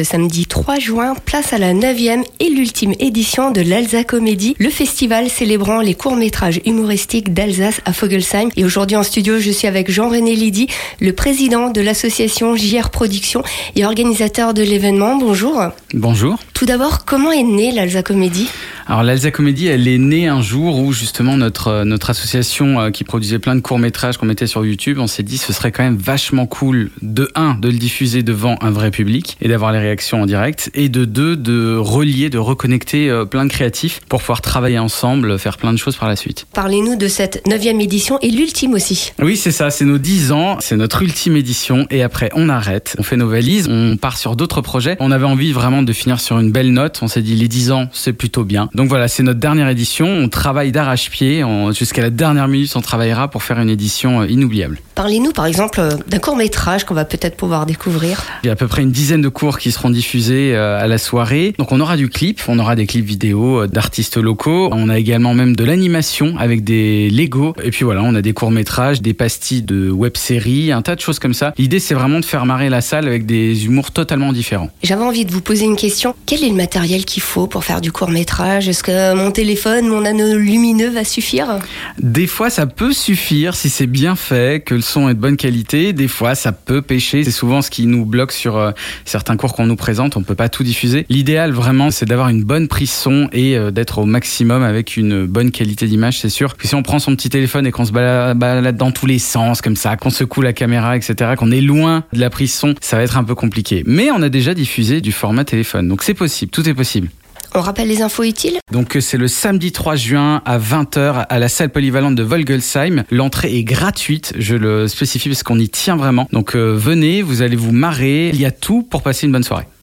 Ce samedi 3 juin, place à la 9e et l'ultime édition de l'Alsa Comédie, le festival célébrant les courts-métrages humoristiques d'Alsace à Fogelsheim. Et aujourd'hui en studio, je suis avec Jean-René Lydie, le président de l'association JR Productions et organisateur de l'événement. Bonjour. Bonjour. Tout d'abord, comment est née l'Alsa Comédie? Alors l'Alsa Comédie, elle est née un jour où justement notre euh, notre association euh, qui produisait plein de courts métrages qu'on mettait sur YouTube, on s'est dit ce serait quand même vachement cool de un de le diffuser devant un vrai public et d'avoir les réactions en direct et de deux de relier, de reconnecter euh, plein de créatifs pour pouvoir travailler ensemble, faire plein de choses par la suite. Parlez-nous de cette neuvième édition et l'ultime aussi. Oui c'est ça, c'est nos dix ans, c'est notre ultime édition et après on arrête, on fait nos valises, on part sur d'autres projets. On avait envie vraiment de finir sur une belle note, on s'est dit les dix ans c'est plutôt bien. Donc voilà, c'est notre dernière édition. On travaille d'arrache-pied. Jusqu'à la dernière minute, on travaillera pour faire une édition euh, inoubliable. Parlez-nous par exemple euh, d'un court métrage qu'on va peut-être pouvoir découvrir. Il y a à peu près une dizaine de cours qui seront diffusés euh, à la soirée. Donc on aura du clip, on aura des clips vidéo d'artistes locaux. On a également même de l'animation avec des Lego. Et puis voilà, on a des courts métrages, des pastilles de web-séries, un tas de choses comme ça. L'idée c'est vraiment de faire marrer la salle avec des humours totalement différents. J'avais envie de vous poser une question. Quel est le matériel qu'il faut pour faire du court métrage est-ce que mon téléphone, mon anneau lumineux va suffire Des fois, ça peut suffire si c'est bien fait, que le son est de bonne qualité. Des fois, ça peut pêcher. C'est souvent ce qui nous bloque sur euh, certains cours qu'on nous présente. On peut pas tout diffuser. L'idéal, vraiment, c'est d'avoir une bonne prise son et euh, d'être au maximum avec une bonne qualité d'image, c'est sûr. Si on prend son petit téléphone et qu'on se balade dans tous les sens, comme ça, qu'on secoue la caméra, etc., qu'on est loin de la prise son, ça va être un peu compliqué. Mais on a déjà diffusé du format téléphone. Donc c'est possible, tout est possible. On rappelle les infos utiles Donc c'est le samedi 3 juin à 20h à la salle polyvalente de Volgelsheim. L'entrée est gratuite, je le spécifie parce qu'on y tient vraiment. Donc euh, venez, vous allez vous marrer, il y a tout pour passer une bonne soirée.